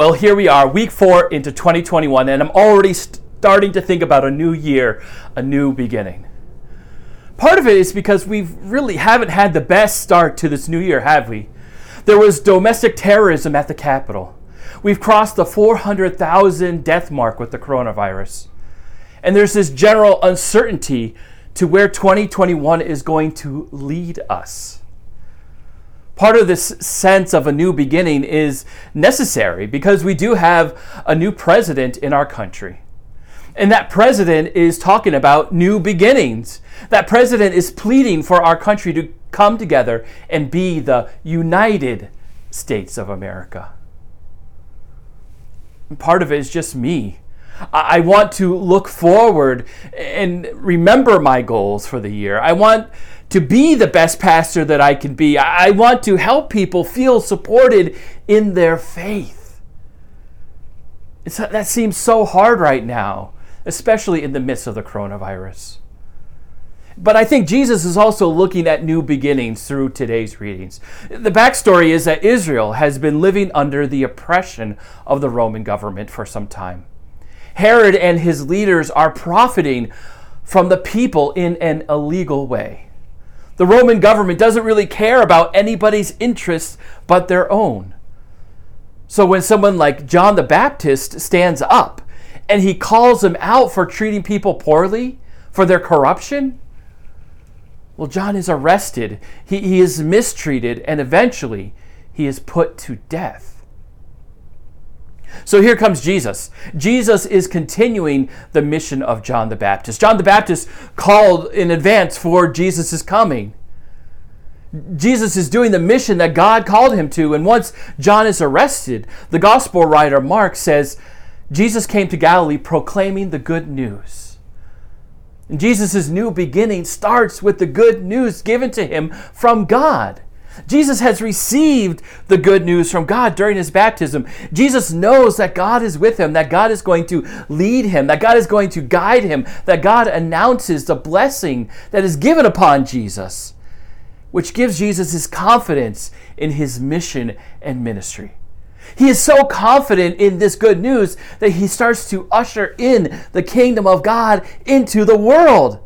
Well, here we are, week four into 2021, and I'm already starting to think about a new year, a new beginning. Part of it is because we really haven't had the best start to this new year, have we? There was domestic terrorism at the Capitol. We've crossed the 400,000 death mark with the coronavirus. And there's this general uncertainty to where 2021 is going to lead us part of this sense of a new beginning is necessary because we do have a new president in our country. And that president is talking about new beginnings. That president is pleading for our country to come together and be the United States of America. part of it is just me. I want to look forward and remember my goals for the year. I want to be the best pastor that I can be. I want to help people feel supported in their faith. It's, that seems so hard right now, especially in the midst of the coronavirus. But I think Jesus is also looking at new beginnings through today's readings. The backstory is that Israel has been living under the oppression of the Roman government for some time. Herod and his leaders are profiting from the people in an illegal way. The Roman government doesn't really care about anybody's interests but their own. So when someone like John the Baptist stands up and he calls them out for treating people poorly, for their corruption, well, John is arrested, he, he is mistreated, and eventually he is put to death. So here comes Jesus. Jesus is continuing the mission of John the Baptist. John the Baptist called in advance for Jesus' coming. Jesus is doing the mission that God called him to. And once John is arrested, the gospel writer Mark says, Jesus came to Galilee proclaiming the good news. Jesus' new beginning starts with the good news given to him from God. Jesus has received the good news from God during his baptism. Jesus knows that God is with him, that God is going to lead him, that God is going to guide him, that God announces the blessing that is given upon Jesus, which gives Jesus his confidence in his mission and ministry. He is so confident in this good news that he starts to usher in the kingdom of God into the world.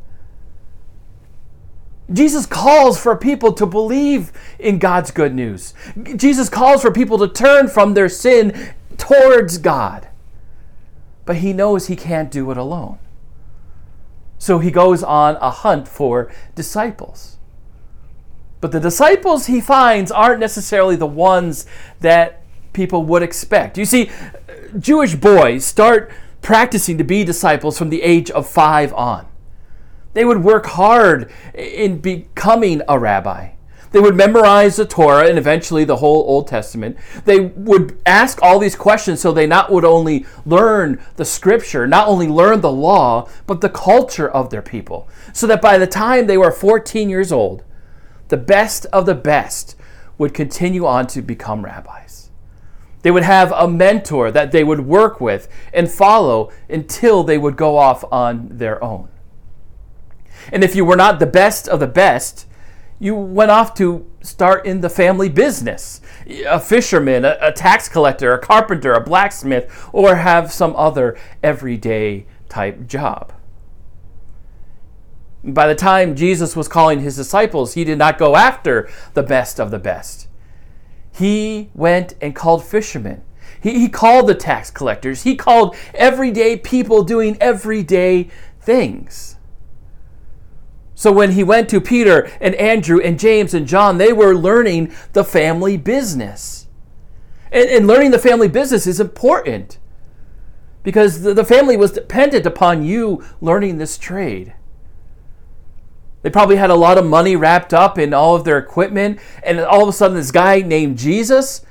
Jesus calls for people to believe in God's good news. Jesus calls for people to turn from their sin towards God. But he knows he can't do it alone. So he goes on a hunt for disciples. But the disciples he finds aren't necessarily the ones that people would expect. You see, Jewish boys start practicing to be disciples from the age of five on. They would work hard in becoming a rabbi. They would memorize the Torah and eventually the whole Old Testament. They would ask all these questions so they not would only learn the scripture, not only learn the law, but the culture of their people. So that by the time they were 14 years old, the best of the best would continue on to become rabbis. They would have a mentor that they would work with and follow until they would go off on their own. And if you were not the best of the best, you went off to start in the family business a fisherman, a, a, tax collector, a carpenter, a blacksmith, or have some other everyday type job. By the time Jesus was calling his disciples, he did not go after the best of the best. He went and called fishermen. He, he called the tax collectors. He called everyday people doing everyday things. So when he went to Peter and Andrew and James and John, they were learning the family business. And, and learning the family business is important because the, the family was dependent upon you learning this trade. They probably had a lot of money wrapped up in all of their equipment, and all of a sudden, this guy named Jesus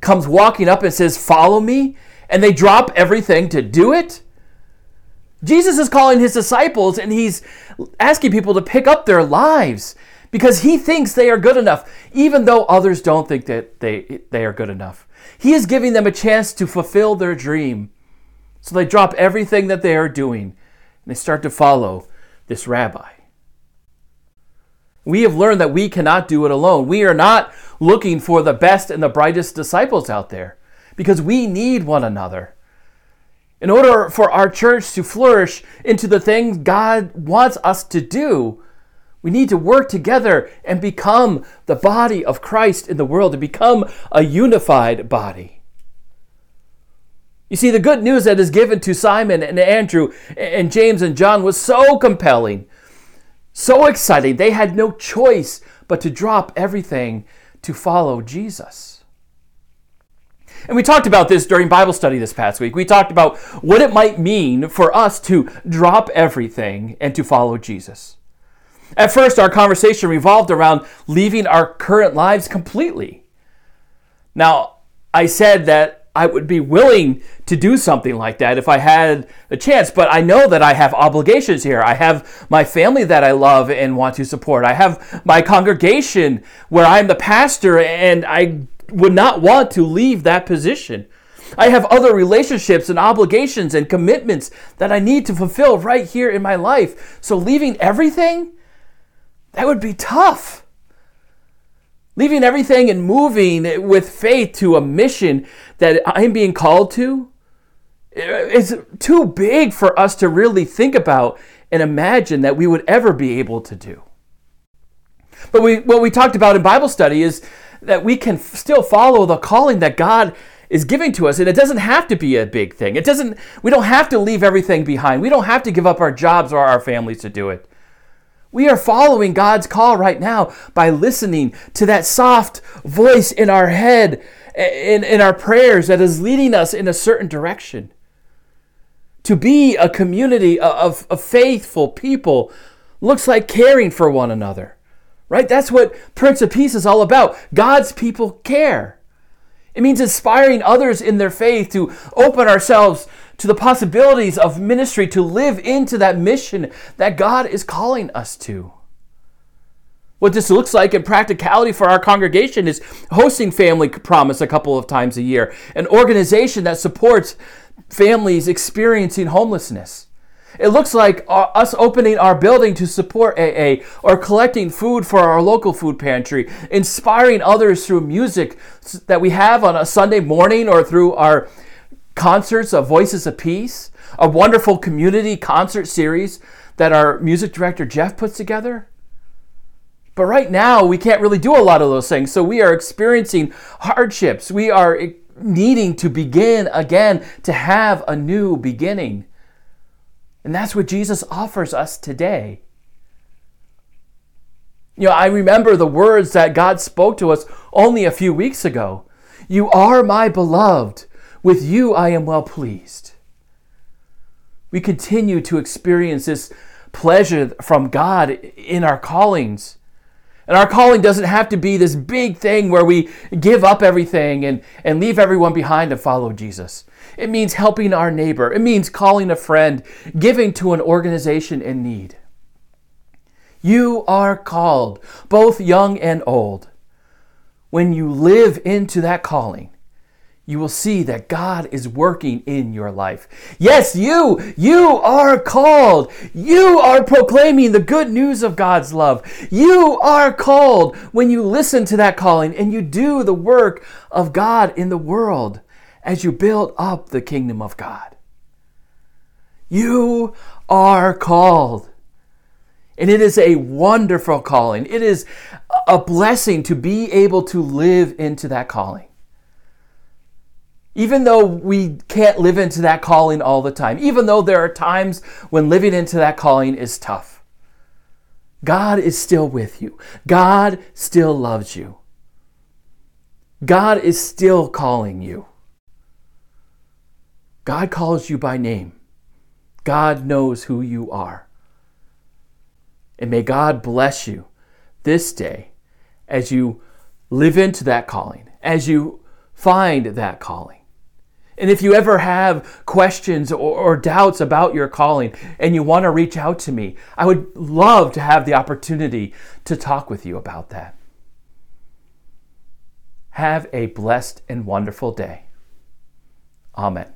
comes walking up and says, Follow me, and they drop everything to do it. Jesus is calling his disciples and he's asking people to pick up their lives because he thinks they are good enough, even though others don't think that they, they are good enough. He is giving them a chance to fulfill their dream. So they drop everything that they are doing and they start to follow this rabbi. We have learned that we cannot do it alone. We are not looking for the best and the brightest disciples out there. because we need one another. In order for our church to flourish into the things God wants us to do, we need to work together and become the body of Christ in the world, to become a unified body. You see, the good news that is given to Simon and Andrew and James and John was so compelling, so exciting. They had no choice but to drop everything to follow Jesus. And we talked about this during Bible study this past week. We talked about what it might mean for us to drop everything and to follow Jesus. At first, our conversation revolved around leaving our current lives completely. Now, I said that I would be willing to do something like that if I had a chance. But I know that I have obligations here. I have my family that I love and want to support. I have my congregation where I'm the pastor and I would not want to leave that position. I have other relationships and obligations and commitments that I need to fulfill right here in my life. So leaving everything, that would be tough. Leaving everything and moving with faith to a mission that I'm being called to eh, is too big for us to really think about and imagine that we would ever be able to do. But we, what we talked about in Bible study is that we can still follow the calling that God is giving to us and it doesn't have to be a big thing. It doesn't we don't have to leave everything behind. We don't have to give up our jobs or our families to do it. We are following God's call right now by listening to that soft voice in our head, in, in our prayers that is leading us in a certain direction. To be a community of, of faithful people looks like caring for one another, right? That's what Prince of Peace is all about. God's people care. It means inspiring others in their faith to open ourselves to the possibilities of ministry to live into that mission that God is calling us to. What this looks like in practicality for our congregation is hosting Family Promise a couple of times a year, an organization that supports families experiencing homelessness. It looks like uh, us opening our building to support AA or collecting food for our local food pantry, inspiring others through music that we have on a Sunday morning or through our concerts of Voices of Peace, a wonderful community concert series that our music director Jeff puts together. But right now, we can't really do a lot of those things. So we are experiencing hardships. We are needing to begin again, to have a new beginning. And that's what Jesus offers us today. You know, I remember the words that God spoke to us only a few weeks ago. You are my beloved. With you I am well pleased. We continue to experience this pleasure from God in our callings. And our calling doesn't have to be this big thing where we give up everything and, and leave everyone behind to follow Jesus. It means helping our neighbor. It means calling a friend, giving to an organization in need. You are called, both young and old. When you live into that calling, you will see that God is working in your life. Yes, you, you are called. You are proclaiming the good news of God's love. You are called when you listen to that calling and you do the work of God in the world as you build up the kingdom of God. You are called. And it is a wonderful calling. It is a blessing to be able to live into that calling. Even though we can't live into that calling all the time, even though there are times when living into that calling is tough, God is still with you. God still loves you. God is still calling you. God calls you by name. God knows who you are. And may God bless you this day as you live into that calling, as you find that calling. And if you ever have questions or, or, doubts about your calling and you want to reach out to me, I would love to have the opportunity to talk with you about that. Have a blessed and wonderful day. Amen.